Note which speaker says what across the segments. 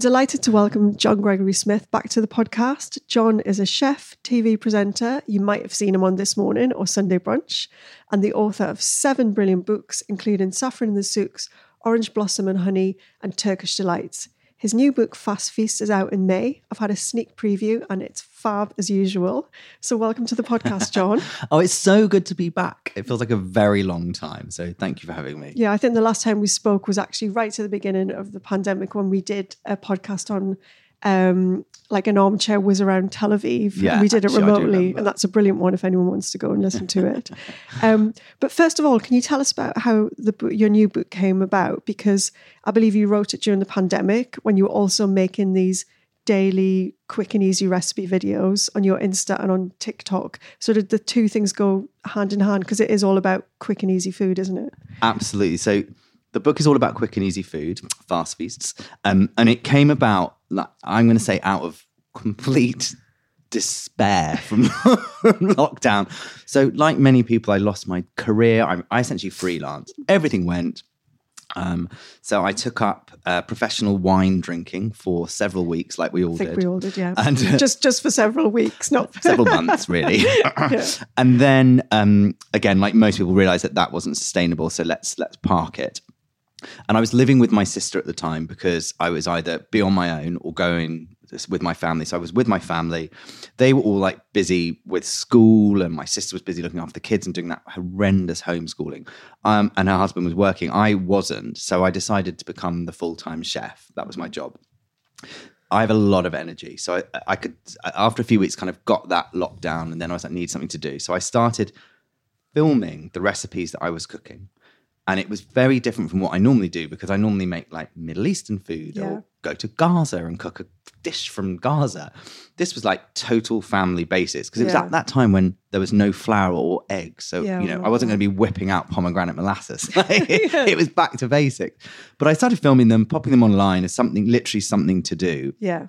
Speaker 1: Delighted to welcome John Gregory Smith back to the podcast. John is a chef, TV presenter. You might have seen him on This Morning or Sunday Brunch, and the author of seven brilliant books, including Saffron in the Souks, Orange Blossom and Honey, and Turkish Delights. His new book, Fast Feast, is out in May. I've had a sneak preview and it's fab as usual. So, welcome to the podcast, John.
Speaker 2: oh, it's so good to be back. It feels like a very long time. So, thank you for having me.
Speaker 1: Yeah, I think the last time we spoke was actually right to the beginning of the pandemic when we did a podcast on um, like an armchair whiz around Tel Aviv.
Speaker 2: Yeah,
Speaker 1: we did it remotely, and that's a brilliant one if anyone wants to go and listen to it. um, but first of all, can you tell us about how the your new book came about? Because I believe you wrote it during the pandemic when you were also making these daily quick and easy recipe videos on your Insta and on TikTok. So did the two things go hand in hand? Because it is all about quick and easy food, isn't it?
Speaker 2: Absolutely. So, the book is all about quick and easy food, fast feasts. Um, and it came about, like, I'm going to say, out of complete despair from lockdown. So, like many people, I lost my career. I, I essentially freelance. Everything went. Um, so I took up uh, professional wine drinking for several weeks, like we all did.
Speaker 1: we all did, yeah.
Speaker 2: And, uh,
Speaker 1: just just for several weeks, not for
Speaker 2: several months really and then um, again like most people realized that that wasn't sustainable so let's let's park it and i was living with my sister at the time because i was either be on my own or going with my family so i was with my family they were all like busy with school and my sister was busy looking after the kids and doing that horrendous homeschooling um, and her husband was working i wasn't so i decided to become the full-time chef that was my job I have a lot of energy. So I, I could, after a few weeks, kind of got that locked down. And then I was like, need something to do. So I started filming the recipes that I was cooking. And it was very different from what I normally do because I normally make like Middle Eastern food
Speaker 1: Yeah.
Speaker 2: or go to Gaza and cook a dish from Gaza. This was like total family basis because it was
Speaker 1: Yeah.
Speaker 2: at that time when there was no flour or eggs. So,
Speaker 1: Yeah,
Speaker 2: you know,
Speaker 1: I
Speaker 2: I wasn't going to be whipping out pomegranate molasses. it was back to basics. But I started filming them, popping them online as something, literally something to do
Speaker 1: yeah.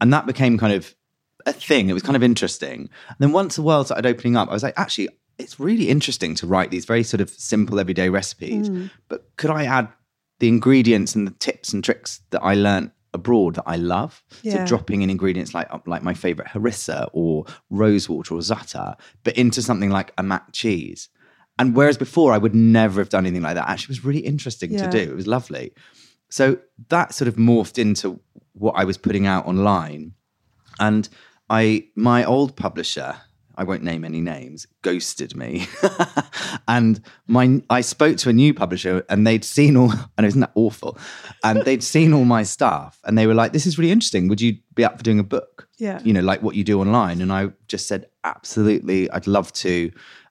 Speaker 2: and that became kind of a thing. It was kind of interesting. And then once the world started opening up, I was like, actually, it's really interesting to write these very sort of simple everyday recipes.
Speaker 1: Mm.
Speaker 2: But could I add the ingredients and the tips and tricks that I learnt abroad that I love?
Speaker 1: Yeah.
Speaker 2: So dropping in ingredients like like my favorite harissa or rosewater or za'atar, but into something like a mac cheese. And whereas before I would never have done anything like that, actually it was really interesting
Speaker 1: Yeah.
Speaker 2: to do. It was lovely. So that sort of morphed into what I was putting out online. And I my old publisher, I won't name any names, ghosted me. and my I spoke to a new publisher and they'd seen all and isn't that awful? And they'd seen all my stuff and they were like, This is really interesting. Would you be up for doing a book?
Speaker 1: Yeah.
Speaker 2: You know, like what you do online. And I just said, Absolutely, I'd love to.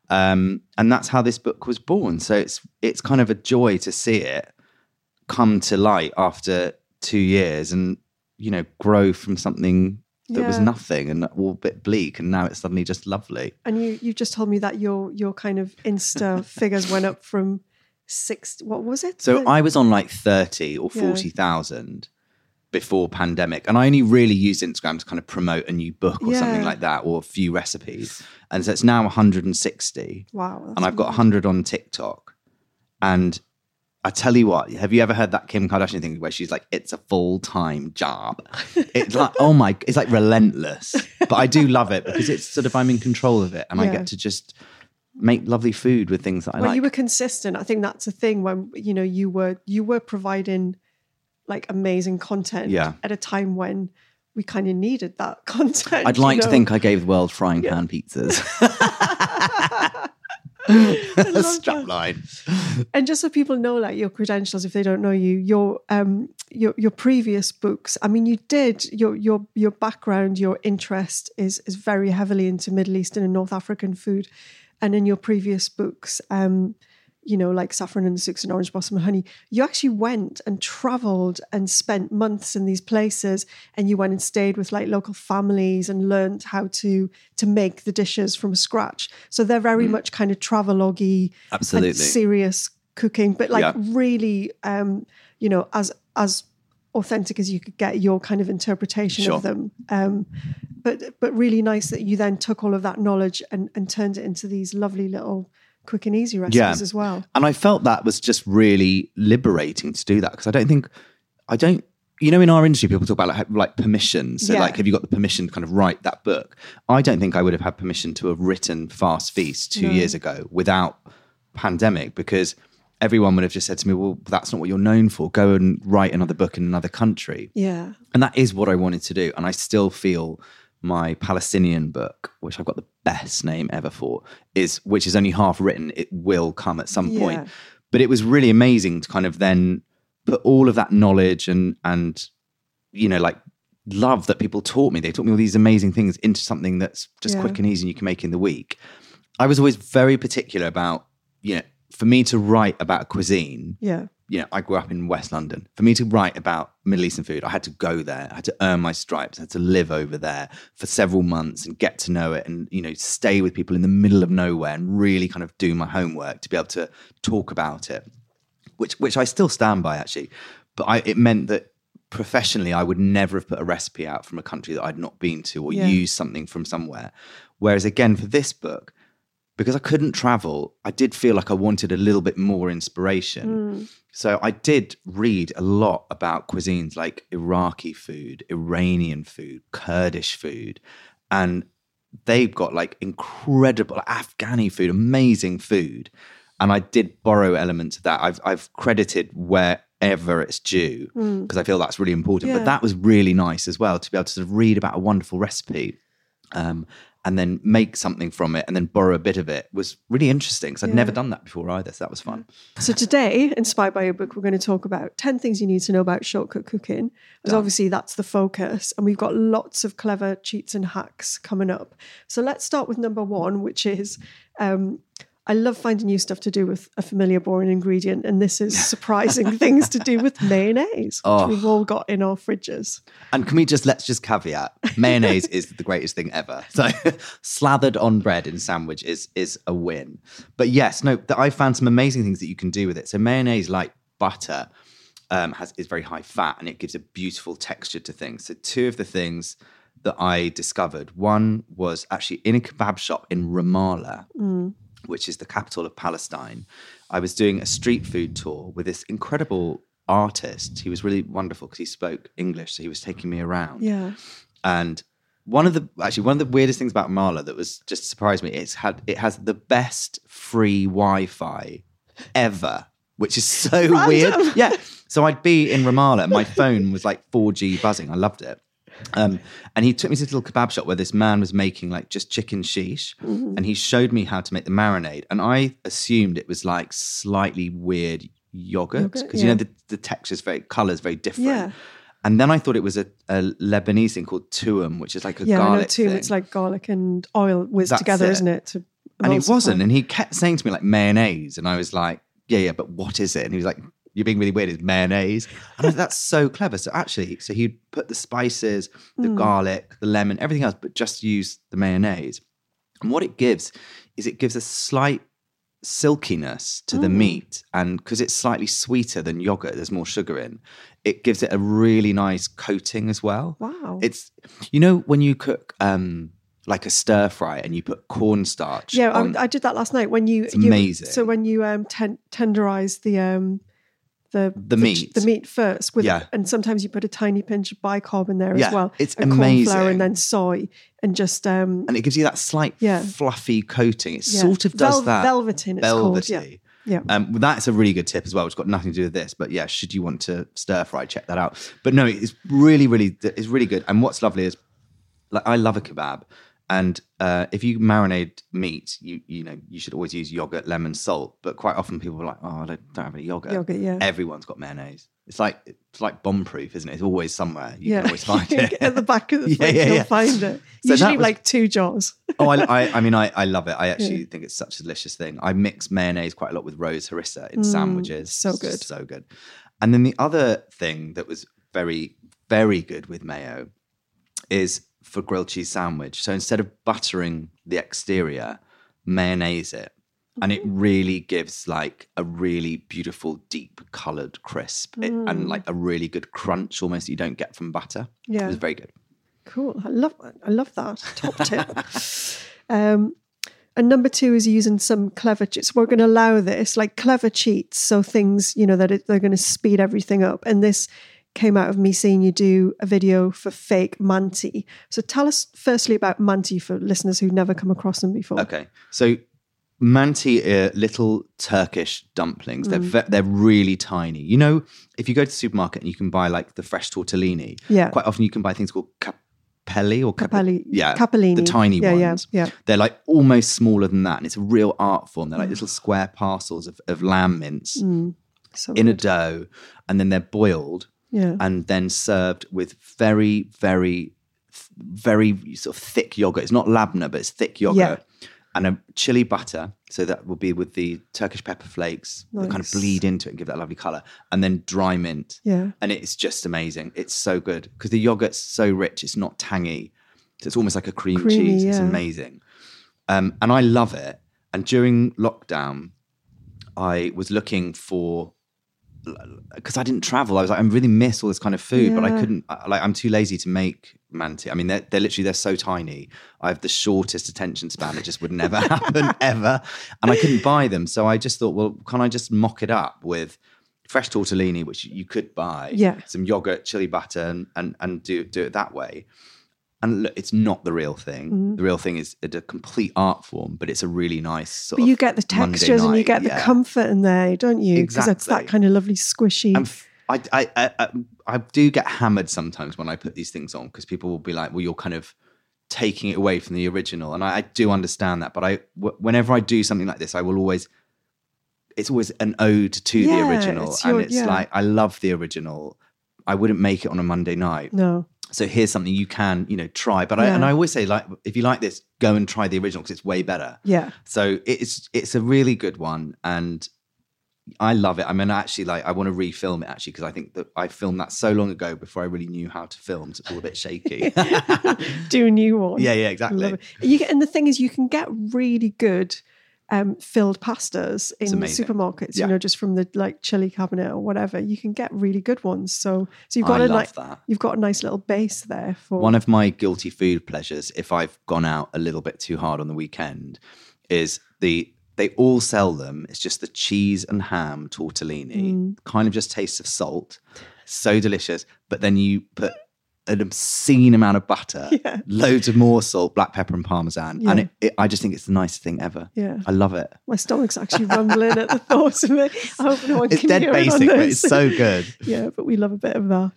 Speaker 2: Um, and that's how this book was born. So it's it's kind of a joy to see it come to light after two years and you know grow from something that was nothing and all a bit bleak and now it's suddenly just lovely
Speaker 1: And you you just told me that your your kind of Insta figures went up from six. What was it?
Speaker 2: So
Speaker 1: The-
Speaker 2: I was on like 30 or
Speaker 1: Yeah.
Speaker 2: 40,000 before pandemic. And I only really used Instagram to kind of promote a new book or something like that or a few recipes. And so it's now 160.
Speaker 1: wow.
Speaker 2: and I've got
Speaker 1: amazing.
Speaker 2: 100 on TikTok. And I tell you what, have you ever heard that Kim Kardashian thing where she's like, it's a full time job? It's like, oh my, it's like relentless. But I do love it because it's sort of, I'm in control of it and I get to just make lovely food with things that I like.
Speaker 1: well,
Speaker 2: like.
Speaker 1: you were consistent. I think that's the thing when you know you were you were providing like amazing content
Speaker 2: Yeah.
Speaker 1: at a time when we kind of needed that content.
Speaker 2: I'd
Speaker 1: you
Speaker 2: like to think I gave the world frying pan pizzas.
Speaker 1: love
Speaker 2: Strap
Speaker 1: that.
Speaker 2: line.
Speaker 1: And just so people know, like your credentials, if they don't know you, your um your your previous books. I mean, you did your your your background, your interest is is very heavily into Middle Eastern and North African food, and in your previous books, um, you know, like Saffron and Souks and Orange Blossom and Honey, you actually went and travelled and spent months in these places, and you went and stayed with like local families and learned how to to make the dishes from scratch. So they're very much kind of travelogue
Speaker 2: Absolutely.
Speaker 1: serious cooking, but like
Speaker 2: Yeah.
Speaker 1: really, um, you know, as as authentic as you could get your kind of interpretation
Speaker 2: Sure.
Speaker 1: of them. Um, but but really nice that you then took all of that knowledge and and turned it into these lovely little quick and easy recipes
Speaker 2: Yeah.
Speaker 1: as well.
Speaker 2: And I felt that was just really liberating to do that because I don't think, I don't, you know, in our industry, people talk about like, like permission. So,
Speaker 1: Yeah.
Speaker 2: like, have you got the permission to kind of write that book? I don't think I would have had permission to have written Fast Feast two
Speaker 1: No.
Speaker 2: years ago without pandemic because everyone would have just said to me, well, that's not what you're known for. Go and write another book in another country.
Speaker 1: Yeah.
Speaker 2: And that is what I wanted to do. And I still feel my Palestinian book, which I've got the best name ever for, is which is only half written. It will come at some
Speaker 1: Yeah.
Speaker 2: point. But it was really amazing to kind of then put all of that knowledge and and you know like love that people taught me. They taught me all these amazing things into something that's just
Speaker 1: Yeah.
Speaker 2: quick and easy and you can make in the week. I was always very particular about, you know, for me to write about a cuisine,
Speaker 1: Yeah.
Speaker 2: You know, I grew up in West London. For me to write about Middle Eastern food, I had to go there. I had to earn my stripes. I had to live over there for several months and get to know it and, you know, stay with people in the middle of nowhere and really kind of do my homework to be able to talk about it, which which I still stand by actually. But I, it meant that professionally, I would never have put a recipe out from a country that I'd not been to or
Speaker 1: Yeah.
Speaker 2: used something from somewhere. Whereas again, for this book, because I couldn't travel, I did feel like I wanted a little bit more inspiration. So I did read a lot about cuisines like Iraqi food, Iranian food, Kurdish food, and they've got like incredible Afghani food, amazing food. And I did borrow elements of that. I've I've credited wherever it's due because I feel that's really important.
Speaker 1: Yeah.
Speaker 2: But that was really nice as well to be able to sort of read about a wonderful recipe um, and then make something from it and then borrow a bit of it was really interesting because I'd
Speaker 1: Yeah.
Speaker 2: never done that before either. So that was fun.
Speaker 1: So today, inspired by your book, we're going to talk about 10 things you need to know about shortcut cooking. Because obviously that's the focus. And we've got lots of clever cheats and hacks coming up. So let's start with number one, which is um, I love finding new stuff to do with a familiar, boring ingredient. And this is surprising things to do with mayonnaise, which
Speaker 2: Oh.
Speaker 1: we've all got in our fridges.
Speaker 2: And can we just let's just caveat mayonnaise is the greatest thing ever. So slathered on bread in sandwich is is a win. But yes, no, I found some amazing things that you can do with it. So mayonnaise, like butter, um, has is very high fat and it gives a beautiful texture to things. So two of the things that I discovered, one was actually in a kebab shop in Ramallah, which is the capital of Palestine. I was doing a street food tour with this incredible artist. He was really wonderful because he spoke English, so he was taking me around.
Speaker 1: Yeah.
Speaker 2: And one of the actually one of the weirdest things about Mala that was just surprised me. It's had it has the best free Wi-Fi ever, which is so weird. Yeah. So I'd be in Ramallah, and my phone was like 4G buzzing. I loved it. Um, and he took me to this little kebab shop where this man was making like just chicken sheesh, and he showed me how to make the marinade. And I assumed it was like slightly weird yogurt because you know
Speaker 1: yeah.
Speaker 2: the, texture is very color's very different.
Speaker 1: Yeah.
Speaker 2: And then I thought it was a, a Lebanese thing called toum, which is like a
Speaker 1: Yeah, I know
Speaker 2: garlic thing.
Speaker 1: It's like garlic and oil whizzed
Speaker 2: That's
Speaker 1: together, isn't it? To
Speaker 2: and it wasn't. And he kept saying to me like mayonnaise, and I was like, yeah, yeah, but what is it? And he was like, you're being really weird. It's mayonnaise. And that's so clever. So actually, so he'd put the spices, the
Speaker 1: Mm.
Speaker 2: garlic, the lemon, everything else, but just use the mayonnaise. And what it gives is it gives a slight silkiness to
Speaker 1: Mm.
Speaker 2: the meat, and because it's slightly sweeter than yogurt, there's more sugar in. It gives it a really nice coating as well.
Speaker 1: Wow.
Speaker 2: It's you know when you cook um like a stir fry and you put cornstarch.
Speaker 1: yeah, I, I did that last night when you.
Speaker 2: It's
Speaker 1: you-
Speaker 2: amazing.
Speaker 1: So when you um ten, tenderize the um the
Speaker 2: The meat.
Speaker 1: the meat first with
Speaker 2: Yeah.
Speaker 1: and sometimes you put a tiny pinch of bicarb in there
Speaker 2: Yeah,
Speaker 1: as well.
Speaker 2: it's
Speaker 1: and
Speaker 2: amazing.
Speaker 1: and then soy and just um
Speaker 2: and it gives you that slight
Speaker 1: Yeah.
Speaker 2: fluffy coating. It
Speaker 1: yeah.
Speaker 2: sort of does
Speaker 1: Vel-
Speaker 2: that.
Speaker 1: velveting. It's called. Yeah. Yeah.
Speaker 2: Um, that's a really good tip as well. It's got nothing to do with this, but yeah, should you want to stir fry, check that out. But no, it's really, really, it's really good. And what's lovely is, like, I love a kebab, and uh, if you marinate meat, you you know you should always use yogurt, lemon, salt. But quite often people are like, oh, I don't, don't have any yogurt.
Speaker 1: Yogurt, yeah.
Speaker 2: Everyone's got mayonnaise. It's like it's like bomb proof, isn't it? It's always somewhere. You
Speaker 1: yeah.
Speaker 2: can always find it
Speaker 1: At the back of the
Speaker 2: Yeah,
Speaker 1: fridge,
Speaker 2: yeah,
Speaker 1: you'll
Speaker 2: yeah.
Speaker 1: find it.
Speaker 2: So
Speaker 1: Usually
Speaker 2: was-
Speaker 1: like two jars.
Speaker 2: oh, I, I, I mean, I, I love it. I actually think it's such a delicious thing. I mix mayonnaise quite a lot with rose harissa in sandwiches.
Speaker 1: Mm, so good.
Speaker 2: so good. And then the other thing that was very, very good with mayo is for grilled cheese sandwich. So instead of buttering the exterior, mayonnaise it. And it
Speaker 1: Mm-hmm.
Speaker 2: really gives like a really beautiful, deep colored crisp it-
Speaker 1: Mm.
Speaker 2: and like a really good crunch almost you don't get from butter.
Speaker 1: Yeah.
Speaker 2: It was very good.
Speaker 1: Cool. I love I love that. Top tip. um, and number two is using some clever cheats. We're going to allow this, like clever cheats, so things you know that it, they're going to speed everything up. And this came out of me seeing you do a video for fake manti. So tell us firstly about manti for listeners who've never come across them before.
Speaker 2: Okay, so manti are little Turkish dumplings.
Speaker 1: Mm.
Speaker 2: They're ve- they're really tiny. You know, if you go to the supermarket and you can buy like the fresh tortellini,
Speaker 1: Yeah.
Speaker 2: quite often you can buy things called capelli or cape-
Speaker 1: Capelli-
Speaker 2: yeah,
Speaker 1: capellini.
Speaker 2: the tiny
Speaker 1: Yeah, yeah,
Speaker 2: ones.
Speaker 1: yeah.
Speaker 2: They're like almost smaller than that, and it's a real art form. They're like little square parcels of, of lamb mince
Speaker 1: So
Speaker 2: in a dough, and then they're boiled
Speaker 1: yeah.
Speaker 2: and then served with very, very, very sort of thick yogurt. It's not labna, but it's thick yogurt. And a chili butter, so that will be with the Turkish pepper flakes that kind of bleed into it and give that lovely color, and then dry mint.
Speaker 1: Yeah.
Speaker 2: and it's just amazing. It's so good because the yogurt's so rich; it's not tangy. So it's almost like a cream
Speaker 1: Creamy,
Speaker 2: cheese. It's amazing, um, and I love it. And during lockdown, I was looking for because I didn't travel. I was like, I really miss all this kind of food, but I couldn't. Like, I'm too lazy to make manti. I mean, they're, they're literally they're so tiny. I have the shortest attention span. It just would never happen ever, and I couldn't buy them. So I just thought, well, can I just mock it up with fresh tortellini, which you could buy,
Speaker 1: Yeah.
Speaker 2: some yogurt, chili butter, and and, and do do it that way. And look, it's not the real thing.
Speaker 1: Mm-hmm.
Speaker 2: The real thing is a complete art form, but it's a really nice sort
Speaker 1: But
Speaker 2: of
Speaker 1: you get the textures and you
Speaker 2: night,
Speaker 1: get the comfort in there, don't you? Because it's that kind of lovely squishy.
Speaker 2: F- I, I, I, I, do get hammered sometimes when I put these things on because people will be like, "Well, you're kind of taking it away from the original," and I, I do understand that. But I, w- whenever I do something like this, I will always. It's always an ode to
Speaker 1: Yeah,
Speaker 2: the original,
Speaker 1: it's
Speaker 2: and it's
Speaker 1: yeah.
Speaker 2: like I love the original. I wouldn't make it on a Monday night,
Speaker 1: no.
Speaker 2: So here's something you can, you know, try. But I, and I always say, like, if you like this, go and try the original because it's way better.
Speaker 1: Yeah.
Speaker 2: So it's it's a really good one, and I love it. I mean, actually, like I want to refilm it actually because I think that I filmed that so long ago before I really knew how to film, so it's all a bit shaky.
Speaker 1: Do a new one.
Speaker 2: yeah, yeah, exactly.
Speaker 1: You get, and the thing is, you can get really good um, filled pastas in
Speaker 2: amazing.
Speaker 1: supermarkets.
Speaker 2: Yeah.
Speaker 1: You know, just from the like chili cabinet or whatever. You can get really good ones. So, so you've got
Speaker 2: I
Speaker 1: a nice,
Speaker 2: that.
Speaker 1: you've got a nice little base there for
Speaker 2: One of my guilty food pleasures, if I've gone out a little bit too hard on the weekend, is the they all sell them. It's just the cheese and ham tortellini,
Speaker 1: Mm.
Speaker 2: kind of just tastes of salt, so delicious. But then you put an obscene amount of butter,
Speaker 1: Yeah.
Speaker 2: loads of more salt, black pepper, and parmesan, and it, it, I just think it's the nicest thing ever.
Speaker 1: Yeah.
Speaker 2: I love it.
Speaker 1: My stomach's actually rumbling at the thought of it. I hope no one
Speaker 2: It's
Speaker 1: can
Speaker 2: dead
Speaker 1: hear it on
Speaker 2: basic, but it's so good.
Speaker 1: yeah, but we love a bit of that.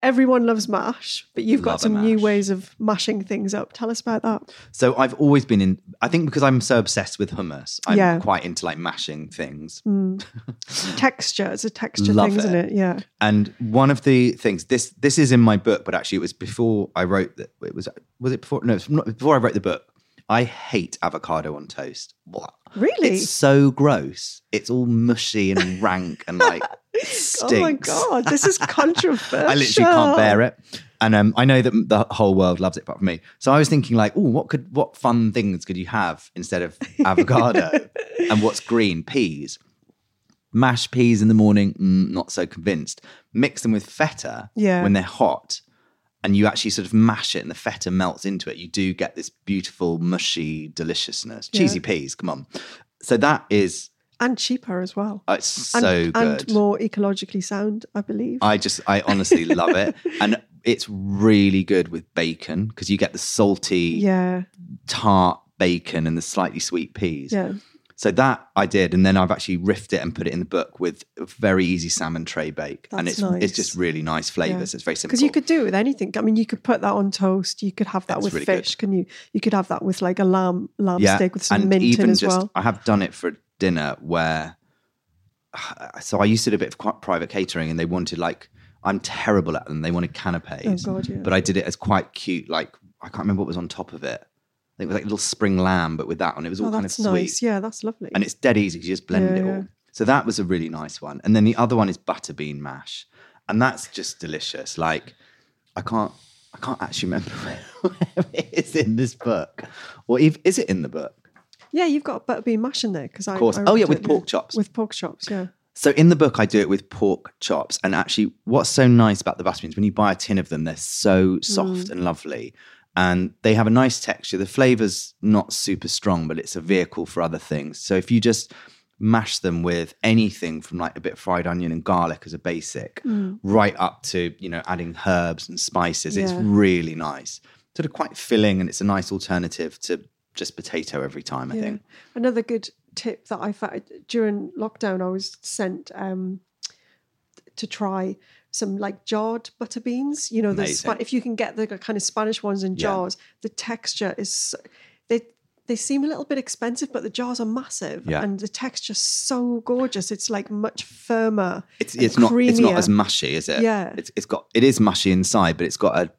Speaker 1: Everyone loves mash, but you've got
Speaker 2: Love
Speaker 1: some new ways of mashing things up. Tell us about that.
Speaker 2: So I've always been in. I think because I'm so obsessed with hummus, I'm
Speaker 1: Yeah.
Speaker 2: quite into like mashing things. Hmm.
Speaker 1: Texture, it's a texture
Speaker 2: Love
Speaker 1: thing, isn't
Speaker 2: it.
Speaker 1: Yeah.
Speaker 2: And one of the things this this is in my book, but actually it was before I wrote that. It was was it before? No, it's not before I wrote the book. I hate avocado on toast. Blah.
Speaker 1: Really?
Speaker 2: It's so gross. It's all mushy and rank and like
Speaker 1: Oh my god, this is controversial.
Speaker 2: I literally can't bear it. and um, I know that the whole world loves it, apart from me. So I was thinking, like, oh, what could what fun things could you have instead of avocado? and what's green? Peas. Mashed peas in the morning, mm, not so convinced. Mix them with feta
Speaker 1: Yeah.
Speaker 2: when they're hot, and you actually sort of mash it, and the feta melts into it. You do get this beautiful mushy deliciousness. Cheesy peas, come on. So that is
Speaker 1: and cheaper as well.
Speaker 2: uh, it's so
Speaker 1: and,
Speaker 2: good.
Speaker 1: and more ecologically sound, I believe.
Speaker 2: I just, I honestly love it. And it's really good with bacon because you get the salty,
Speaker 1: yeah,
Speaker 2: tart bacon and the slightly sweet peas.
Speaker 1: yeah.
Speaker 2: So that I did. And then I've actually riffed it and put it in the book with a very easy salmon tray bake. and it's
Speaker 1: nice.
Speaker 2: it's just really nice flavors. It's very simple.
Speaker 1: Because you could do it with anything. I mean, you could put that on toast. You could have that
Speaker 2: That's
Speaker 1: with
Speaker 2: really good.
Speaker 1: fish. Can you? You could have that with like a lamb lamb
Speaker 2: yeah.
Speaker 1: steak with some
Speaker 2: and
Speaker 1: mint
Speaker 2: even
Speaker 1: in as
Speaker 2: just,
Speaker 1: well.
Speaker 2: I have done it for dinner where, so I used to do a bit of private catering and they wanted like, I'm terrible at them. They wanted canapes.
Speaker 1: Oh, God, yeah.
Speaker 2: But I did it as quite cute. Like, I can't remember what was on top of it. I think it was like little spring lamb, but with that one, it was oh, all
Speaker 1: Oh,
Speaker 2: kind of sweet.
Speaker 1: nice. Yeah, that's lovely.
Speaker 2: and it's dead easy. You just blend
Speaker 1: Yeah,
Speaker 2: it
Speaker 1: yeah.
Speaker 2: all. So that was a really nice one. And then the other one is butterbean mash, and that's just delicious. Like I can't, I can't actually remember where, where it is in this book, or if is it in the book?
Speaker 1: Yeah, you've got butterbean mash in there because I.
Speaker 2: Of course.
Speaker 1: I
Speaker 2: Oh, yeah, with
Speaker 1: it,
Speaker 2: pork chops.
Speaker 1: With pork chops, yeah.
Speaker 2: So in the book, I do it with pork chops, and actually, what's so nice about the butterbeans when you buy a tin of them, they're so soft
Speaker 1: Mm.
Speaker 2: and lovely, and they have a nice texture. The flavor's not super strong, but it's a vehicle for other things. So if you just mash them with anything from like a bit of fried onion and garlic as a basic, right up to you know adding herbs and spices, it's really nice. Sort of quite filling, and it's a nice alternative to just potato every time. I
Speaker 1: Yeah.
Speaker 2: think.
Speaker 1: Another good tip that I found during lockdown, I was sent um, to try some like jarred butter beans. You know, the. Spa- if you can get the kind of Spanish ones in
Speaker 2: Yeah.
Speaker 1: jars, the texture is so- they they seem a little bit expensive, but the jars are massive,
Speaker 2: Yeah.
Speaker 1: and the texture's so gorgeous. It's like much firmer.
Speaker 2: It's it's not it's not as mushy, is it?
Speaker 1: Yeah.
Speaker 2: It's it's got it is mushy inside, but it's got a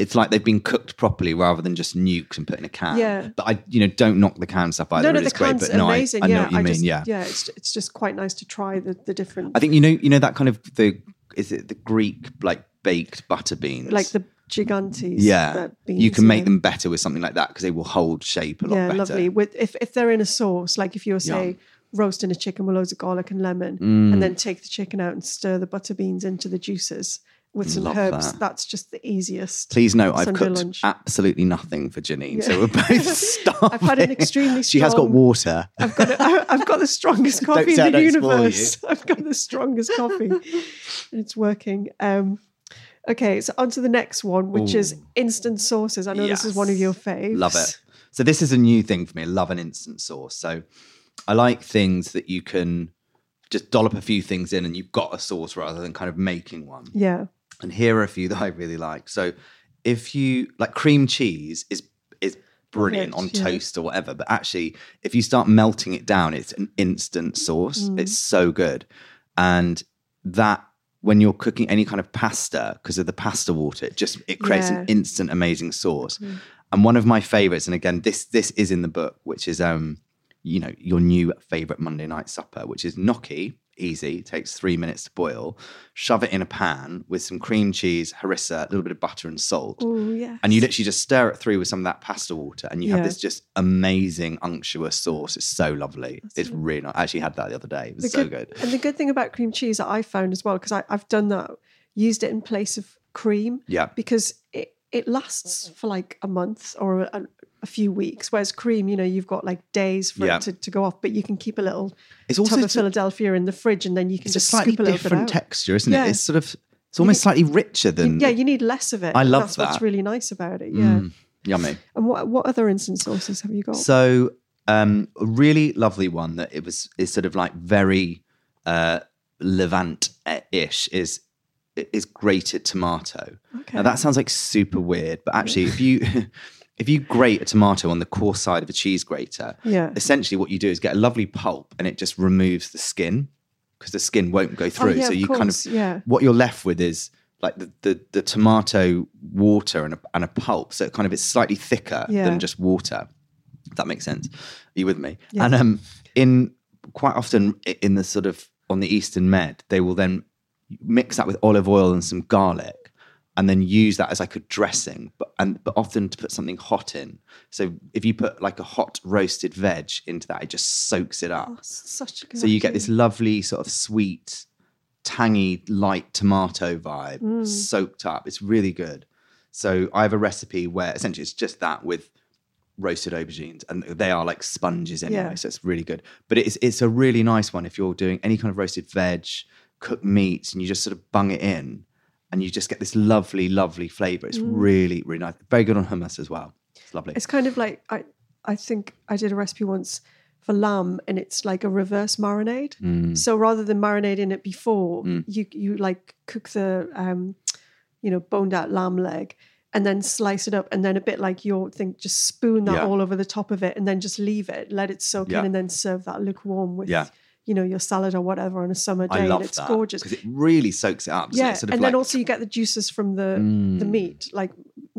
Speaker 2: it's like they've been cooked properly rather than just nuked and put in a can.
Speaker 1: Yeah.
Speaker 2: But I you know don't knock the can stuff either.
Speaker 1: no, no, the
Speaker 2: great,
Speaker 1: can's
Speaker 2: no, I-
Speaker 1: amazing.
Speaker 2: I, know
Speaker 1: yeah,
Speaker 2: what you
Speaker 1: I
Speaker 2: mean.
Speaker 1: just,
Speaker 2: yeah.
Speaker 1: yeah. It's it's just quite nice to try the the different,
Speaker 2: I think you know you know that kind of the is it the Greek like baked butter beans?
Speaker 1: like the gigantes.
Speaker 2: yeah.
Speaker 1: beans,
Speaker 2: you can make
Speaker 1: yeah.
Speaker 2: them better with something like that because they will hold shape a lot
Speaker 1: yeah,
Speaker 2: better.
Speaker 1: lovely. With if if they're in a sauce, like if you're say
Speaker 2: Yum.
Speaker 1: roasting a chicken with loads of garlic and lemon,
Speaker 2: Mm.
Speaker 1: and then take the chicken out and stir the butter beans into the juices with some
Speaker 2: Love
Speaker 1: herbs.
Speaker 2: that.
Speaker 1: That's just the easiest.
Speaker 2: Please note, I've cooked
Speaker 1: lunch.
Speaker 2: absolutely nothing for Janine,
Speaker 1: Yeah.
Speaker 2: so we're both starving.
Speaker 1: I've had an extremely strong.
Speaker 2: She has got water.
Speaker 1: I've got a, I've got the strongest coffee in the universe. I've got the strongest coffee. and It's working. Um, okay, so on to the next one, which is instant sauces. I know this is one of your faves.
Speaker 2: Love it. So this is a new thing for me. I love an instant sauce. So I like things that you can just dollop a few things in and you've got a sauce rather than kind of making one.
Speaker 1: Yeah.
Speaker 2: And here are a few that I really like. So if you like cream cheese is is brilliant on
Speaker 1: yeah.
Speaker 2: toast or whatever, but actually if you start melting it down, it's an instant sauce.
Speaker 1: Mm.
Speaker 2: It's so good. And that when you're cooking any kind of pasta, because of the pasta water, it just it creates
Speaker 1: Yeah.
Speaker 2: an instant amazing sauce. And one of my favorites, and again, this this is in the book, which is um, you know, your new favorite Monday night supper, which is gnocchi. Easy, takes three minutes to boil. Shove it in a pan with some cream cheese, harissa, a little bit of butter and salt.
Speaker 1: Oh yeah.
Speaker 2: And you literally just stir it through with some of that pasta water, and you
Speaker 1: Yeah.
Speaker 2: have this just amazing unctuous sauce. It's so lovely. it's really nice. I actually had that the other day. It was so good.
Speaker 1: And the good thing about cream cheese that I found as well, because I've done that, used it in place of cream.
Speaker 2: Yeah.
Speaker 1: Because it lasts for like a month or a, a few weeks. Whereas cream, you know, you've got like days for
Speaker 2: Yeah.
Speaker 1: it to, to go off, but you can keep a little
Speaker 2: It's also
Speaker 1: tub of Philadelphia in the fridge and then you can
Speaker 2: It's a
Speaker 1: just
Speaker 2: slightly
Speaker 1: scoop a little
Speaker 2: different texture, isn't
Speaker 1: Yeah.
Speaker 2: it? It's sort of it's almost slightly richer than
Speaker 1: yeah, you need less of it.
Speaker 2: I love
Speaker 1: That's what's
Speaker 2: that.
Speaker 1: really nice about it. Yeah.
Speaker 2: Mm, yummy.
Speaker 1: And what what other instant sauces have you got?
Speaker 2: So um, a really lovely one that it was is sort of like very uh, Levant-ish is is grated tomato.
Speaker 1: Okay.
Speaker 2: Now that sounds like super weird, but actually, if you if you grate a tomato on the coarse side of a cheese grater,
Speaker 1: Yeah.
Speaker 2: essentially what you do is get a lovely pulp, and it just removes the skin because the skin won't go through.
Speaker 1: Oh, yeah,
Speaker 2: so you kind of
Speaker 1: yeah.
Speaker 2: what you're left with is like the, the, the tomato water and a, and a pulp. So it kind of it's slightly thicker
Speaker 1: Yeah.
Speaker 2: than just water. If that makes sense. Are you with me?
Speaker 1: Yeah.
Speaker 2: And um, in quite often in the sort of on the Eastern Med, they will then mix that with olive oil and some garlic and then use that as like a dressing, but and but often to put something hot in. So if you put like a hot roasted veg into that, it just soaks it up.
Speaker 1: Oh, such a good
Speaker 2: so you get this lovely sort of sweet, tangy, light tomato vibe
Speaker 1: Mm.
Speaker 2: soaked up. It's really good. So I have a recipe where essentially it's just that with roasted aubergines, and they are like sponges anyway.
Speaker 1: Yeah.
Speaker 2: So it's really good. But it's it's a really nice one if you're doing any kind of roasted veg, cooked meats, and you just sort of bung it in, and you just get this lovely, lovely flavor. It's really, really nice. Very good on hummus as well. It's lovely.
Speaker 1: Mm. It's kind of like I I think I did a recipe once for lamb and it's like a reverse marinade.
Speaker 2: Mm.
Speaker 1: So rather than marinating it before, you you like cook the um you know boned out lamb leg and then slice it up and then a bit like your thing just spoon that
Speaker 2: Yeah.
Speaker 1: all over the top of it and then just leave it, let it soak
Speaker 2: Yeah.
Speaker 1: in and then serve that lukewarm with
Speaker 2: Yeah.
Speaker 1: You know your salad or whatever on a summer day
Speaker 2: I love
Speaker 1: and it's
Speaker 2: that
Speaker 1: gorgeous.
Speaker 2: because it really soaks it up.
Speaker 1: Yeah,
Speaker 2: it? Sort of
Speaker 1: and
Speaker 2: like,
Speaker 1: then also you get the juices from the the
Speaker 2: Mm.
Speaker 1: meat, like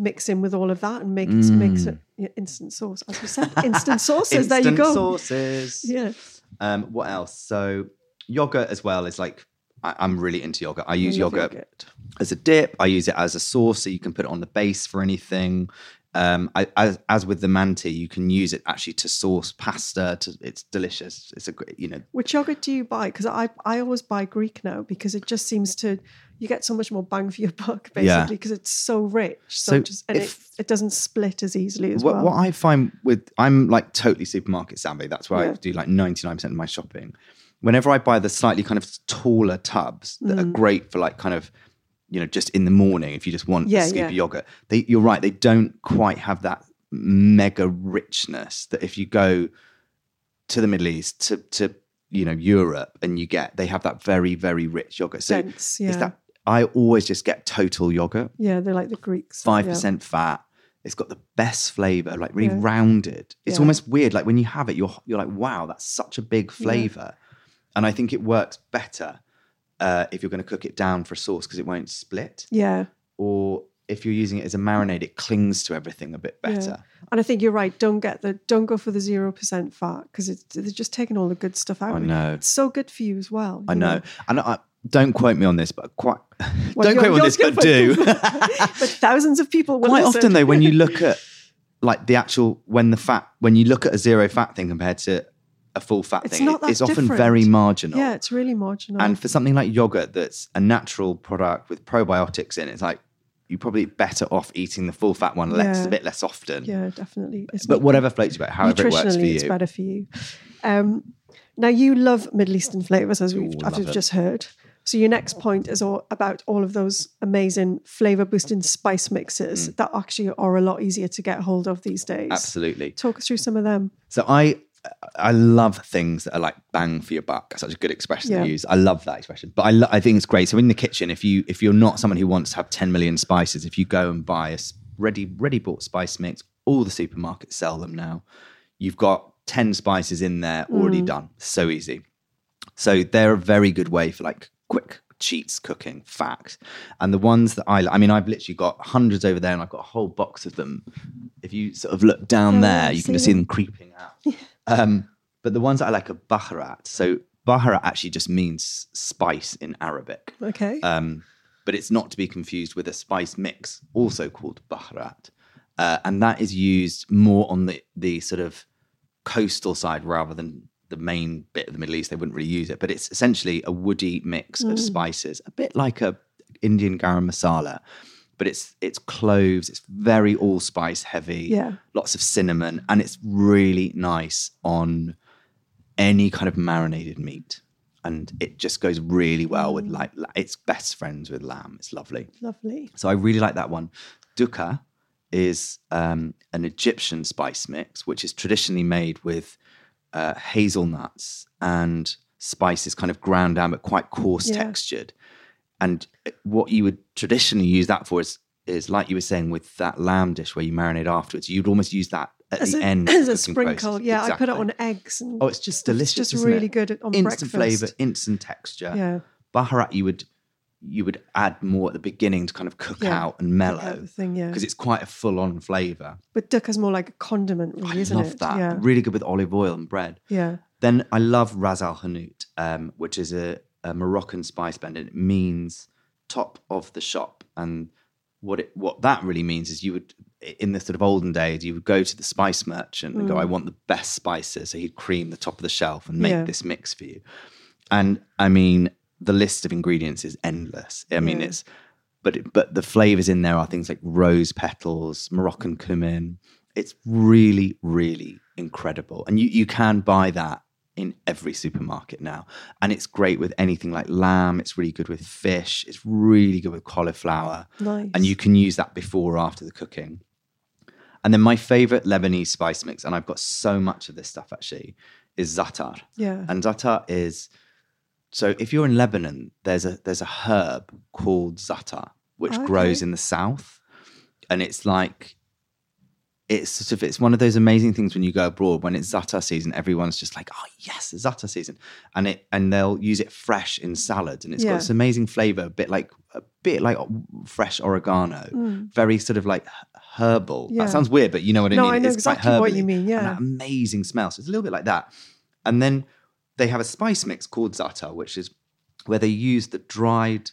Speaker 1: mix in with all of that and make it makes it yeah, instant sauce. As we said, instant sauces. there you
Speaker 2: Instant
Speaker 1: go.
Speaker 2: Sauces.
Speaker 1: Yeah,
Speaker 2: Um, what else? So yogurt as well is like I, I'm really into yogurt. I use
Speaker 1: I love
Speaker 2: yogurt, as a dip. I use it as a sauce, so you can put it on the base for anything. Um, I, as, as with the manti, you can use it actually to sauce pasta. To, it's delicious. It's a great, you know,
Speaker 1: Which yogurt do you buy? Because I I always buy Greek now because it just seems to you get so much more bang for your buck basically because it's so rich. So,
Speaker 2: So
Speaker 1: just and
Speaker 2: if-
Speaker 1: it, it doesn't split as easily as
Speaker 2: what,
Speaker 1: well.
Speaker 2: what I find with I'm like totally supermarket savvy. That's where
Speaker 1: Yeah.
Speaker 2: I do like 99% of my shopping. Whenever I buy the slightly kind of taller tubs that
Speaker 1: Mm.
Speaker 2: are great for like kind of you know just in the morning if you just want
Speaker 1: Yeah,
Speaker 2: a scoop
Speaker 1: yeah.
Speaker 2: of yogurt, they you're right. They don't quite have that mega richness that if you go to the Middle East to to you know Europe and you get they have that very very rich yogurt. So
Speaker 1: Dense, yeah.
Speaker 2: it's that I always just get total yogurt
Speaker 1: yeah, they're like the Greeks.
Speaker 2: five
Speaker 1: yeah.
Speaker 2: percent fat. It's got the best flavor, like really rounded. It's almost weird. Like when you have it, you're you're like, wow, that's such a big flavor. And I think it works better uh, if you're going to cook it down for a sauce because it won't split.
Speaker 1: Yeah.
Speaker 2: Or if you're using it as a marinade, it clings to everything a bit
Speaker 1: Yeah.
Speaker 2: better.
Speaker 1: And I think you're right. Don't get the don't go for the zero percent fat because they're just taking all the good stuff out.
Speaker 2: I know.
Speaker 1: It's so good for you as well.
Speaker 2: I
Speaker 1: you
Speaker 2: know. And I, don't quote me on this, but quite
Speaker 1: Well,
Speaker 2: don't quote me on this, but do.
Speaker 1: but thousands of people will
Speaker 2: quite
Speaker 1: listen.
Speaker 2: often though when you look at like the actual when the fat when you look at a zero fat thing compared to a full fat
Speaker 1: It's
Speaker 2: thing
Speaker 1: not that
Speaker 2: it's often
Speaker 1: different.
Speaker 2: very marginal
Speaker 1: yeah, it's really marginal.
Speaker 2: and for something like yogurt that's a natural product with probiotics in it, it's like you're probably better off eating the full fat one less
Speaker 1: Yeah.
Speaker 2: a bit less often
Speaker 1: yeah, definitely. It's
Speaker 2: but whatever floats your boat however it works for
Speaker 1: nutritionally, it's better for you. Um, now you love Middle Eastern flavors, as we've, as we've just heard. So your next point is all about all of those amazing flavor boosting spice mixes
Speaker 2: Mm.
Speaker 1: that actually are a lot easier to get hold of these days.
Speaker 2: absolutely
Speaker 1: Talk us through some of them.
Speaker 2: So I I love things that are like bang for your buck. That's Such a good expression
Speaker 1: Yeah.
Speaker 2: to use. I love that expression. But I lo- I think it's great. So in the kitchen, if you if you're not someone who wants to have 10 million spices, if you go and buy a ready ready bought spice mix, all the supermarkets sell them now. You've got 10 spices in there already mm. done. So easy. So they're a very good way for like quick cheats cooking facts. And the ones that I, I mean, I've literally got hundreds over there, and I've got a whole box of them. If you sort of look down
Speaker 1: Oh,
Speaker 2: there, you can
Speaker 1: see
Speaker 2: just see
Speaker 1: them
Speaker 2: creeping out. um, but the ones that I like are baharat. So baharat actually just means spice in Arabic.
Speaker 1: Okay.
Speaker 2: Um, but it's not to be confused with a spice mix, also called baharat. Uh, and that is used more on the, the sort of coastal side rather than the main bit of the Middle East. They wouldn't really use it, but it's essentially a woody mix
Speaker 1: Mm.
Speaker 2: of spices, a bit like a Indian garam masala. But it's it's cloves. It's very allspice heavy.
Speaker 1: Yeah.
Speaker 2: lots of cinnamon, and it's really nice on any kind of marinated meat. And it just goes really well
Speaker 1: Mm.
Speaker 2: with like it's best friends with lamb. It's lovely.
Speaker 1: Lovely.
Speaker 2: So I really like that one. Dukkha is um, an Egyptian spice mix, which is traditionally made with uh, hazelnuts and spices kind of ground down, but quite coarse
Speaker 1: Yeah.
Speaker 2: textured. And what you would traditionally use that for is, is like you were saying with that lamb dish where you marinate afterwards. You'd almost use that at
Speaker 1: As
Speaker 2: the
Speaker 1: a,
Speaker 2: end
Speaker 1: as a sprinkle.
Speaker 2: process.
Speaker 1: Yeah, I put it on eggs. And
Speaker 2: Oh, it's just delicious.
Speaker 1: It's just really
Speaker 2: it?
Speaker 1: good on
Speaker 2: instant
Speaker 1: breakfast.
Speaker 2: flavor, instant texture.
Speaker 1: Yeah.
Speaker 2: Baharat, you would you would add more at the beginning to kind of cook
Speaker 1: Yeah,
Speaker 2: out and mellow
Speaker 1: the thing, yeah.
Speaker 2: because it's quite a full-on flavor.
Speaker 1: But dukkha's more like a condiment, really,
Speaker 2: I
Speaker 1: isn't
Speaker 2: love
Speaker 1: it?
Speaker 2: that.
Speaker 1: Yeah.
Speaker 2: Really good with olive oil and bread.
Speaker 1: Yeah.
Speaker 2: Then I love Ras Al Hanout, um, which is a, a Moroccan spice blend, and it means top of the shop. And what it what that really means is you would in the sort of olden days you would go to the spice merchant and go I mm. want the best spices so he'd cream the top of the shelf and make
Speaker 1: Yeah.
Speaker 2: this mix for you and I mean the list of ingredients is endless I mean
Speaker 1: Yeah.
Speaker 2: it's but it, but the flavors in there are things like rose petals Moroccan cumin it's really really incredible and you you can buy that in every supermarket now and it's great with anything like lamb it's really good with fish it's really good with cauliflower
Speaker 1: Nice.
Speaker 2: and you can use that before or after the cooking. And then my favorite Lebanese spice mix, and I've got so much of this stuff actually, is za'atar.
Speaker 1: Yeah.
Speaker 2: And za'atar is so if you're in Lebanon, there's a there's a herb called za'atar which oh,
Speaker 1: Okay.
Speaker 2: grows in the south, and it's like it's sort of it's one of those amazing things when you go abroad when it's za'atar season everyone's just like oh yes za'atar season and it and they'll use it fresh in salads and it's
Speaker 1: Yeah.
Speaker 2: got this amazing flavor a bit like a bit like fresh oregano very sort of like herbal
Speaker 1: Mm. Yeah.
Speaker 2: that sounds weird but you know what I
Speaker 1: No,
Speaker 2: mean
Speaker 1: I know
Speaker 2: it's
Speaker 1: exactly what you mean,
Speaker 2: And
Speaker 1: yeah.
Speaker 2: that amazing smell so it's a little bit like that and then they have a spice mix called za'atar which is where they use the dried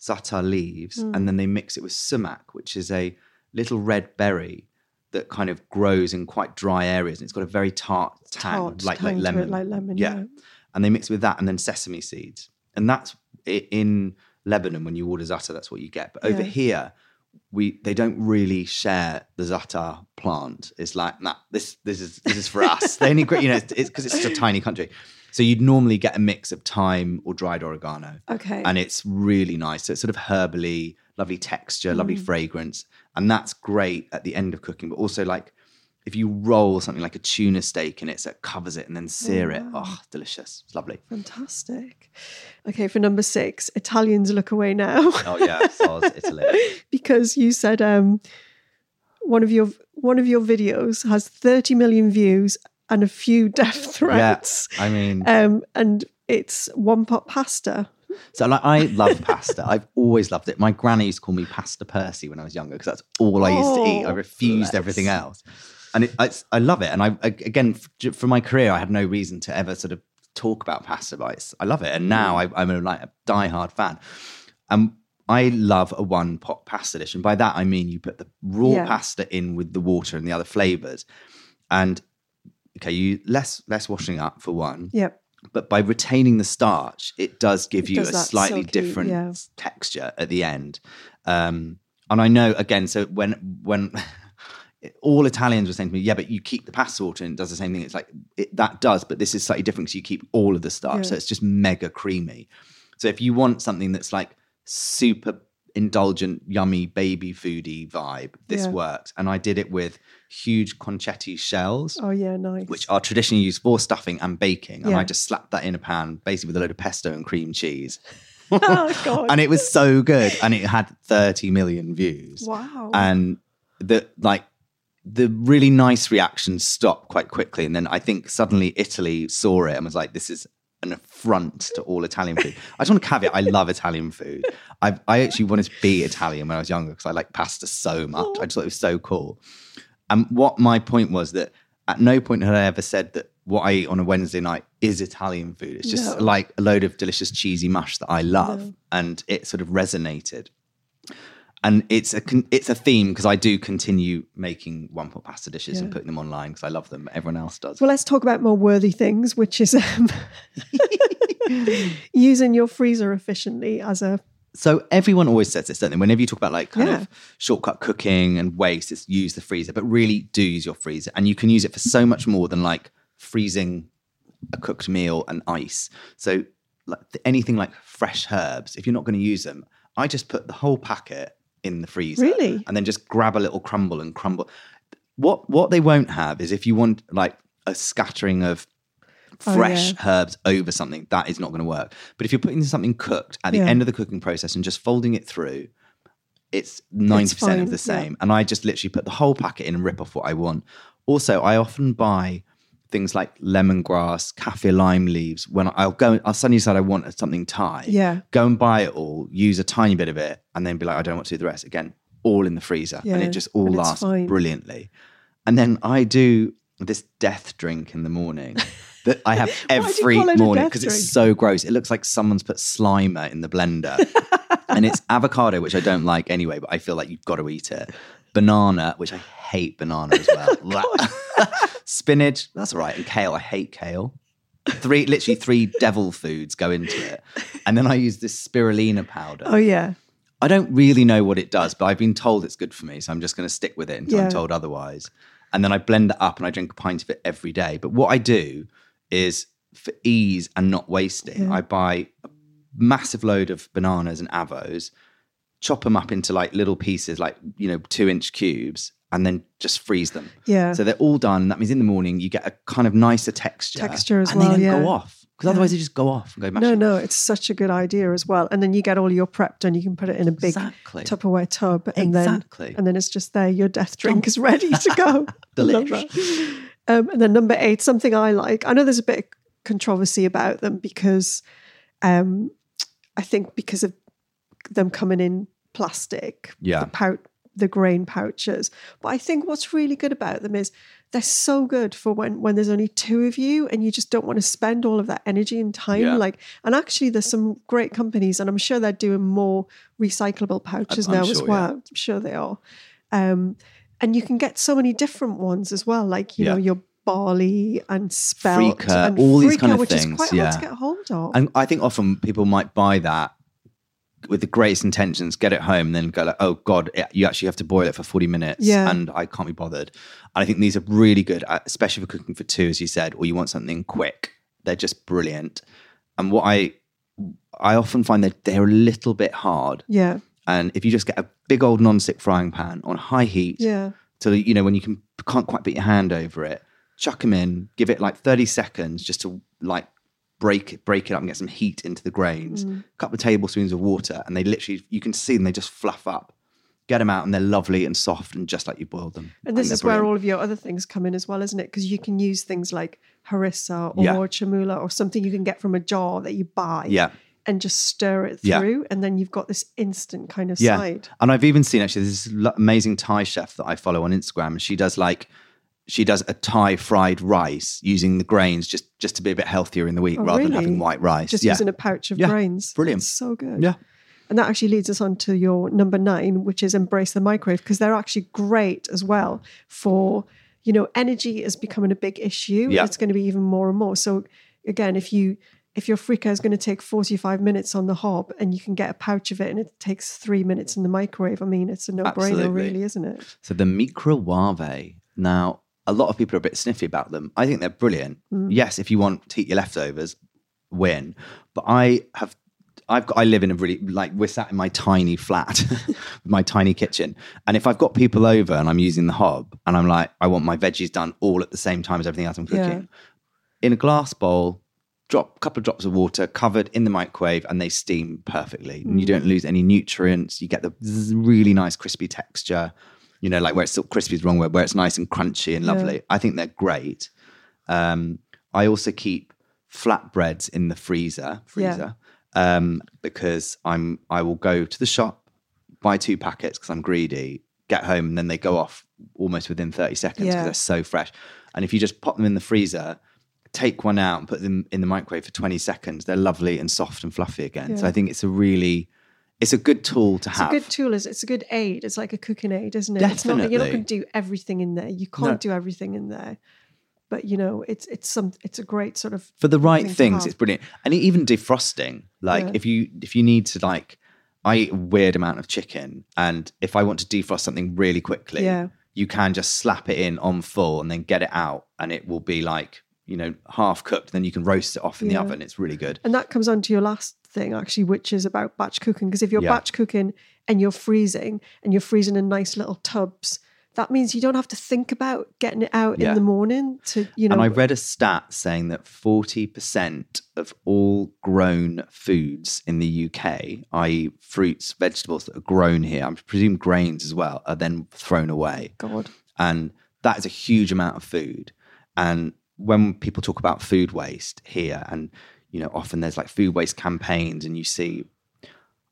Speaker 2: za'atar leaves
Speaker 1: Mm.
Speaker 2: and then they mix it with sumac which is a little red berry that kind of grows in quite dry areas and it's got a very tart tang
Speaker 1: Tart
Speaker 2: like
Speaker 1: tang
Speaker 2: like
Speaker 1: it,
Speaker 2: lemon
Speaker 1: like lemon, yeah.
Speaker 2: and they mix with that and then sesame seeds and that's in Lebanon when you order za'atar that's what you get but over
Speaker 1: Yeah.
Speaker 2: here we they don't really share the za'atar plant it's like nah this this is this is for us they only you know it's because it's, such a tiny country so you'd normally get a mix of thyme or dried oregano
Speaker 1: Okay.
Speaker 2: and it's really nice. So it's sort of herbally, lovely texture, lovely
Speaker 1: Mm.
Speaker 2: fragrance, and that's great at the end of cooking. But also, like if you roll something like a tuna steak in it, so it covers it, and then sear it.
Speaker 1: wow.
Speaker 2: Oh, delicious! It's lovely.
Speaker 1: Fantastic. Okay, for number six, Italians look away now
Speaker 2: Oh yeah, Soz, Italy.
Speaker 1: because you said um, one of your one of your videos has 30 million views and a few death threats.
Speaker 2: I mean,
Speaker 1: Um, and it's one pot pasta.
Speaker 2: So like I love pasta. I've always loved it. My granny used to call me Pasta Percy when I was younger because that's all I used to eat. I
Speaker 1: Oh,
Speaker 2: refused
Speaker 1: bless.
Speaker 2: everything else, and it, it's, I love it. And I again f- for my career, I had no reason to ever sort of talk about pasta, but it's, I love it. And now mm. I, I'm a, like a diehard fan. And I love a one pot pasta dish, and by that I mean you put the raw
Speaker 1: Yeah.
Speaker 2: pasta in with the water and the other flavors, and okay, you less less washing up for one
Speaker 1: Yep.
Speaker 2: But by retaining the starch, it does give
Speaker 1: It
Speaker 2: you
Speaker 1: does
Speaker 2: a slightly
Speaker 1: silky-
Speaker 2: different
Speaker 1: yeah.
Speaker 2: texture at the end. Um, and I know again, so when when all Italians were saying to me, "Yeah, but you keep the pasta water and it does the same thing." It's like it, that does, but this is slightly different because you keep all of the starch, so it's just mega creamy. So if you want something that's like super indulgent, yummy, baby foody vibe, this
Speaker 1: Yeah.
Speaker 2: works. And I did it with huge conchetti shells
Speaker 1: Oh yeah, nice.
Speaker 2: which are traditionally used for stuffing and baking. And
Speaker 1: Yeah.
Speaker 2: I just slapped that in a pan, basically with a load of pesto and cream cheese.
Speaker 1: oh god.
Speaker 2: and it was so good. And it had 30 million views.
Speaker 1: wow.
Speaker 2: And the like the really nice reactions stopped quite quickly. And then I think suddenly Italy saw it and was like, this is an affront to all Italian food. I just want to caveat, I love Italian food. I I actually wanted to be Italian when I was younger because I like pasta so much. I just thought it was so cool. And what my point was that at no point had I ever said that what I eat on a Wednesday night is Italian food. It's just
Speaker 1: No.
Speaker 2: like a load of delicious cheesy mush that I love,
Speaker 1: No.
Speaker 2: and it sort of resonated. And it's a it's a theme because I do continue making one pot pasta dishes and putting them online because I love them. Everyone else does.
Speaker 1: well, let's talk about more worthy things, which is um, using your freezer efficiently as a
Speaker 2: So everyone always says this, don't they? Whenever you talk about like kind
Speaker 1: Yeah.
Speaker 2: of shortcut cooking and waste, it's use the freezer, but really do use your freezer. And you can use it for so much more than like freezing a cooked meal and ice. So like anything like fresh herbs, if you're not going to use them, I just put the whole packet in the freezer.
Speaker 1: Really?
Speaker 2: And then just grab a little crumble and crumble. What what they won't have is if you want like a scattering of
Speaker 1: Oh,
Speaker 2: fresh
Speaker 1: yeah.
Speaker 2: herbs over something, that is not going to work. But if you're putting something cooked at the
Speaker 1: Yeah.
Speaker 2: end of the cooking process and just folding it through, it's 90%
Speaker 1: fine,
Speaker 2: of the
Speaker 1: yeah.
Speaker 2: same. And I just literally put the whole packet in and rip off what I want. Also, I often buy things like lemongrass, kaffir lime leaves. When I'll go, I'll suddenly decide I want something Thai.
Speaker 1: Yeah.
Speaker 2: Go and buy it all, use a tiny bit of it, and then be like, I don't want to do the rest. Again, all in the freezer. And it just all lasts
Speaker 1: fine.
Speaker 2: brilliantly. And then I do this death drink in the morning that I have
Speaker 1: Why do you
Speaker 2: every
Speaker 1: call it a
Speaker 2: morning because it's so gross. It looks like someone's put Slimer in the blender. and it's avocado, which I don't like anyway, but I feel like you've got to eat it. Banana, which I hate banana as well. Spinach, that's all right. And kale, I hate kale. Three, literally three devil foods go into it. And then I use this spirulina powder.
Speaker 1: Oh yeah.
Speaker 2: I don't really know what it does, but I've been told it's good for me. So I'm just going to stick with it until
Speaker 1: Yeah.
Speaker 2: I'm told otherwise. And then I blend it up and I drink a pint of it every day. But what I do is for ease and not wasting, I buy a massive load of bananas and avos, chop them up into like little pieces, like, you know, two inch cubes, and then just freeze them.
Speaker 1: Yeah.
Speaker 2: So they're all done. That means in the morning you get a kind of nicer texture.
Speaker 1: Texture as
Speaker 2: and
Speaker 1: well,
Speaker 2: they don't
Speaker 1: yeah.
Speaker 2: go off. Because otherwise they just go off and go
Speaker 1: mushy.
Speaker 2: No,
Speaker 1: no, it's such a good idea as well. And then you get all your prep done. You can put it in a big
Speaker 2: Exactly.
Speaker 1: Tupperware tub, and
Speaker 2: Exactly.
Speaker 1: then and then it's just there. Your death drink is ready to go. That. Um, and then number eight, something I like. I know there's a bit of controversy about them because um, I think because of them coming in plastic,
Speaker 2: Yeah.
Speaker 1: the pouch, the grain pouches. But I think what's really good about them is they're so good for when when there's only two of you and you just don't want to spend all of that energy and time.
Speaker 2: Yeah.
Speaker 1: Like, and actually, there's some great companies, and I'm sure they're doing more recyclable pouches
Speaker 2: I'm
Speaker 1: now as
Speaker 2: sure,
Speaker 1: well.
Speaker 2: yeah.
Speaker 1: I'm sure they are. Um, and you can get so many different ones as well, like you know your barley and spelt
Speaker 2: Freekeh,
Speaker 1: and
Speaker 2: all these kind of
Speaker 1: which is quite
Speaker 2: yeah.
Speaker 1: hard to get hold of.
Speaker 2: And I think often people might buy that with the greatest intentions, get it home, and then go like, "Oh God, it- you actually have to boil it for forty minutes,"
Speaker 1: Yeah.
Speaker 2: and I can't be bothered. And I think these are really good, uh, especially for cooking for two, as you said, or you want something quick. They're just brilliant. And what I I often find that they're a little bit hard.
Speaker 1: yeah,
Speaker 2: And if you just get a big old non-stick frying pan on high heat,
Speaker 1: yeah,
Speaker 2: so that, you know when you can can't quite put your hand over it chuck them in give it like 30 seconds just to like break it break it up and get some heat into the grains
Speaker 1: Mm.
Speaker 2: a couple of tablespoons of water and they literally you can see them they just fluff up get them out and they're lovely and soft and just like you boiled them
Speaker 1: And this
Speaker 2: they're
Speaker 1: is where all of your other things come in as well, isn't it? Because you can use things like harissa or
Speaker 2: Yeah.
Speaker 1: chermoula or something you can get from a jar that you buy.
Speaker 2: yeah
Speaker 1: And just stir it
Speaker 2: Yeah.
Speaker 1: through, and then you've got this instant kind of
Speaker 2: yeah
Speaker 1: side.
Speaker 2: and i've even seen actually this amazing thai chef that i follow on instagram and she does like she does a Thai fried rice using the grains just just to be a bit healthier in the week
Speaker 1: Oh,
Speaker 2: rather than having white rice.
Speaker 1: Just
Speaker 2: yeah.
Speaker 1: using a pouch of
Speaker 2: Yeah.
Speaker 1: grains.
Speaker 2: Brilliant.
Speaker 1: It's so good.
Speaker 2: Yeah.
Speaker 1: And that actually leads us on to your number nine, which is embrace the microwave, because they're actually great as well for, you know, energy is becoming a big issue.
Speaker 2: Yeah.
Speaker 1: It's going to be even more and more. So again, if you if your freekeh is going to take 45 minutes on the hob and you can get a pouch of it and it takes three minutes in the microwave, I mean, it's a no-brainer, really, isn't it?
Speaker 2: So the microwave. Now, a lot of people are a bit sniffy about them. I think they're brilliant.
Speaker 1: Mm.
Speaker 2: Yes, if you want to eat your leftovers, win. But I have, I've got, I live in a really like we're sat in my tiny flat, with my tiny kitchen, and if I've got people over and I'm using the hob and I'm like, I want my veggies done all at the same time as everything else I'm
Speaker 1: Yeah.
Speaker 2: cooking, in a glass bowl. Drop a couple of drops of water covered in the microwave and they steam perfectly. And you don't lose any nutrients. You get the really nice crispy texture you know, like where it's still crispy is the wrong word, where it's nice and crunchy and lovely. I think they're great. Um, I also keep flatbreads in the freezer, freezer, um, because I'm I will go to the shop, buy two packets because I'm greedy, get home, and then they go off almost within 30 seconds because
Speaker 1: Yeah.
Speaker 2: they're so fresh. And if you just pop them in the freezer, take one out and put them in the microwave for 20 seconds, they're lovely and soft and fluffy again. So I think it's a really it's a good tool to
Speaker 1: It's
Speaker 2: have.
Speaker 1: It's a good tool. Is it's a good aid. It's like a cooking aid, isn't it? It's not, you're not going to do everything in there. You can't do everything in there. But you know, it's it's some it's a great sort of
Speaker 2: for the right
Speaker 1: thing
Speaker 2: things it's brilliant and even defrosting like
Speaker 1: Yeah.
Speaker 2: if you if you need to like i eat a weird amount of chicken and if i want to defrost something really quickly
Speaker 1: Yeah.
Speaker 2: you can just slap it in on full and then get it out and it will be like you know half cooked then you can roast it off in
Speaker 1: Yeah.
Speaker 2: the oven it's really good
Speaker 1: And that comes on to your last thing, actually, which is about batch cooking. Because if you're
Speaker 2: Yeah.
Speaker 1: batch cooking and you're freezing and you're freezing in nice little tubs, that means you don't have to think about getting it out
Speaker 2: Yeah.
Speaker 1: in the morning to, you know.
Speaker 2: and I read a stat saying that 40% of all grown foods in the UK, i.e., fruits, vegetables that are grown here, I presume grains as well, are then thrown away.
Speaker 1: God.
Speaker 2: And that is a huge amount of food. And when people talk about food waste here, and you know, often there's like food waste campaigns, and you see,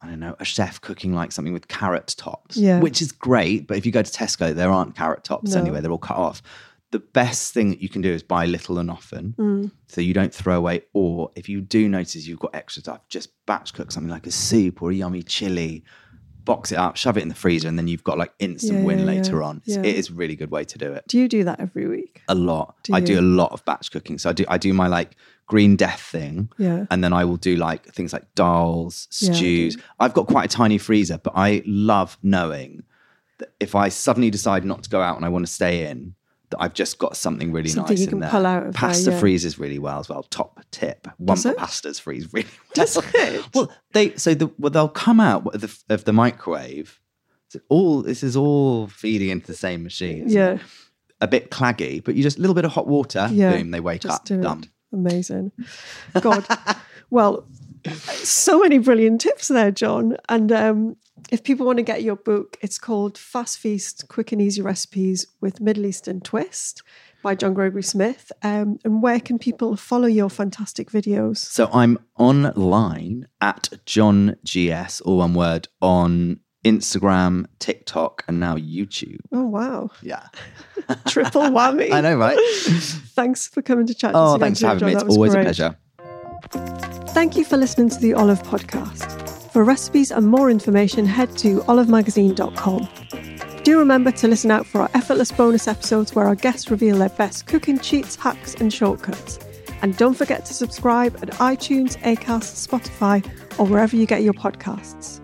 Speaker 2: I don't know, a chef cooking like something with carrot tops,
Speaker 1: Yeah.
Speaker 2: which is great. But if you go to Tesco, there aren't carrot tops
Speaker 1: No.
Speaker 2: anyway; they're all cut off. the best thing that you can do is buy little and often
Speaker 1: Mm.
Speaker 2: so you don't throw away. Or if you do notice you've got extra stuff, just batch cook something like a soup or a yummy chili, box it up, shove it in the freezer, and then you've got like instant
Speaker 1: Yeah,
Speaker 2: win
Speaker 1: yeah,
Speaker 2: later on. It's,
Speaker 1: Yeah.
Speaker 2: It is a really good way to do it.
Speaker 1: Do you do that every week?
Speaker 2: A lot.
Speaker 1: Do
Speaker 2: I do a lot of batch cooking. So I do I do my like green death thing.
Speaker 1: Yeah.
Speaker 2: And then I will do like things like
Speaker 1: Yeah, I
Speaker 2: stews. I've got quite a tiny freezer, but I love knowing that if I suddenly decide not to go out and I want to stay in, that I've just got something really
Speaker 1: Something
Speaker 2: nice
Speaker 1: you
Speaker 2: in
Speaker 1: can
Speaker 2: there.
Speaker 1: pull out of there,
Speaker 2: Pasta
Speaker 1: yeah.
Speaker 2: freezes really well as well. Top tip:
Speaker 1: it?
Speaker 2: pastas freeze really well.
Speaker 1: Does it?
Speaker 2: Well, they so the well they'll come out of the, of the microwave. So all this is all feeding into the same machine.
Speaker 1: Yeah.
Speaker 2: a bit claggy, but you just a little bit of hot water.
Speaker 1: Yeah.
Speaker 2: Boom, they wake up.
Speaker 1: do it. Amazing. God. well, so many brilliant tips there, John. And um, if people want to get your book, it's called Fast Feast Quick and Easy Recipes with Middle Eastern Twist by John Gregory Smith. Um, and where can people follow your fantastic videos?
Speaker 2: So I'm online at John GS, all one word, on Instagram, TikTok, and now YouTube.
Speaker 1: Oh, wow.
Speaker 2: Yeah.
Speaker 1: Triple whammy.
Speaker 2: I know, right?
Speaker 1: Thanks for coming to chat
Speaker 2: Oh, thanks for having me. It's always
Speaker 1: great.
Speaker 2: a pleasure.
Speaker 1: Thank you for listening to the Olive Podcast. For recipes and more information, head to olivemagazine.com. Do remember to listen out for our effortless bonus episodes where our guests reveal their best cooking cheats, hacks, and shortcuts. And don't forget to subscribe at iTunes, Acast, Spotify, or wherever you get your podcasts.